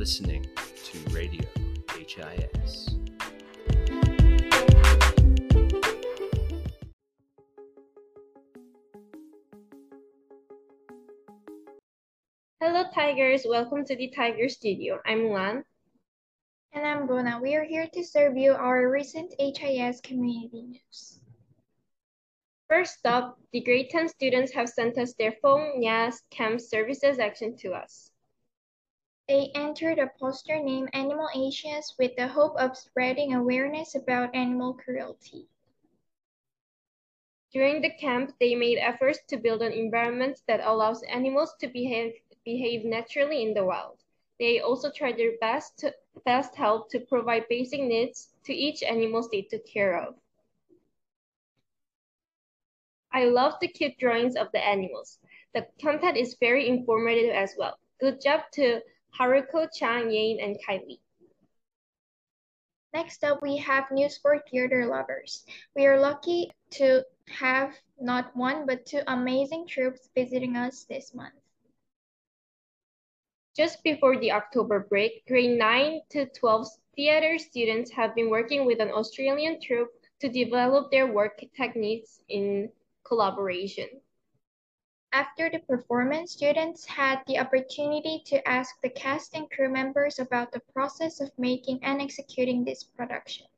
listening to Radio HIS. Hello, Tigers. Welcome to the Tiger Studio. I'm Lan. And I'm Bruna. We are here to serve you our recent HIS community news. First up, the grade 10 students have sent us their phone NYAS Camp Services action to us. They entered a poster named Animal Asians with the hope of spreading awareness about animal cruelty. During the camp, they made efforts to build an environment that allows animals to behave, behave naturally in the wild. They also tried their best to best help to provide basic needs to each animals they took care of. I love the cute drawings of the animals. The content is very informative as well. Good job to Haruko, Chang, Yain, and Kylie. Next up, we have news for theater lovers. We are lucky to have not one but two amazing troupes visiting us this month. Just before the October break, grade 9 to 12 theater students have been working with an Australian troupe to develop their work techniques in collaboration. After the performance, students had the opportunity to ask the cast and crew members about the process of making and executing this production.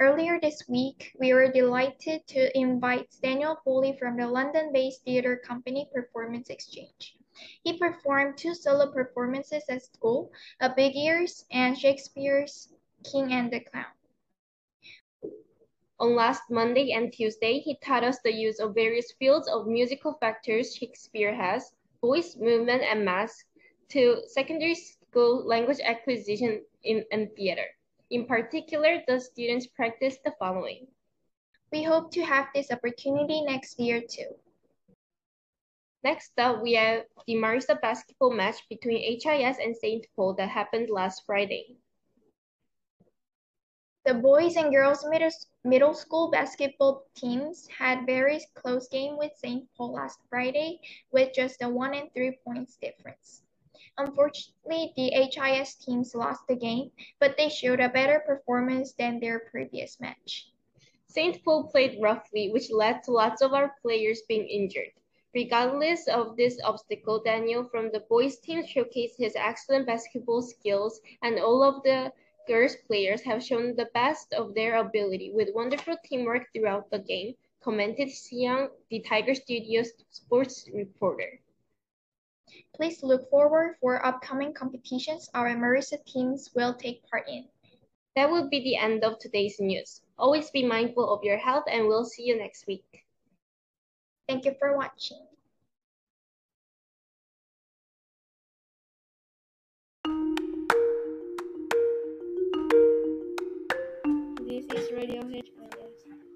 Earlier this week, we were delighted to invite Daniel Foley from the London-based theater company Performance Exchange. He performed two solo performances at school, A Big Ears and Shakespeare's King and the Clown. On last Monday and Tuesday, he taught us the use of various fields of musical factors Shakespeare has, voice, movement, and mask, to secondary school language acquisition in, and theater. In particular, the students practiced the following. We hope to have this opportunity next year too. Next up, we have the Marista basketball match between HIS and St. Paul that happened last Friday. The boys and girls middle, middle school basketball teams had very close game with St. Paul last Friday with just a one and three points difference. Unfortunately, the HIS teams lost the game, but they showed a better performance than their previous match. St. Paul played roughly, which led to lots of our players being injured. Regardless of this obstacle, Daniel from the boys team showcased his excellent basketball skills and all of the girls players have shown the best of their ability with wonderful teamwork throughout the game, commented Xiang, the Tiger Studios sports reporter. Please look forward for upcoming competitions our Marista teams will take part in. That will be the end of today's news. Always be mindful of your health and we'll see you next week. Thank you for watching. It's Radiohead, I.